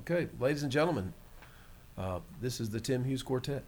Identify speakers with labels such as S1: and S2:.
S1: Okay, ladies and gentlemen, uh, this is the Tim Hughes Quartet.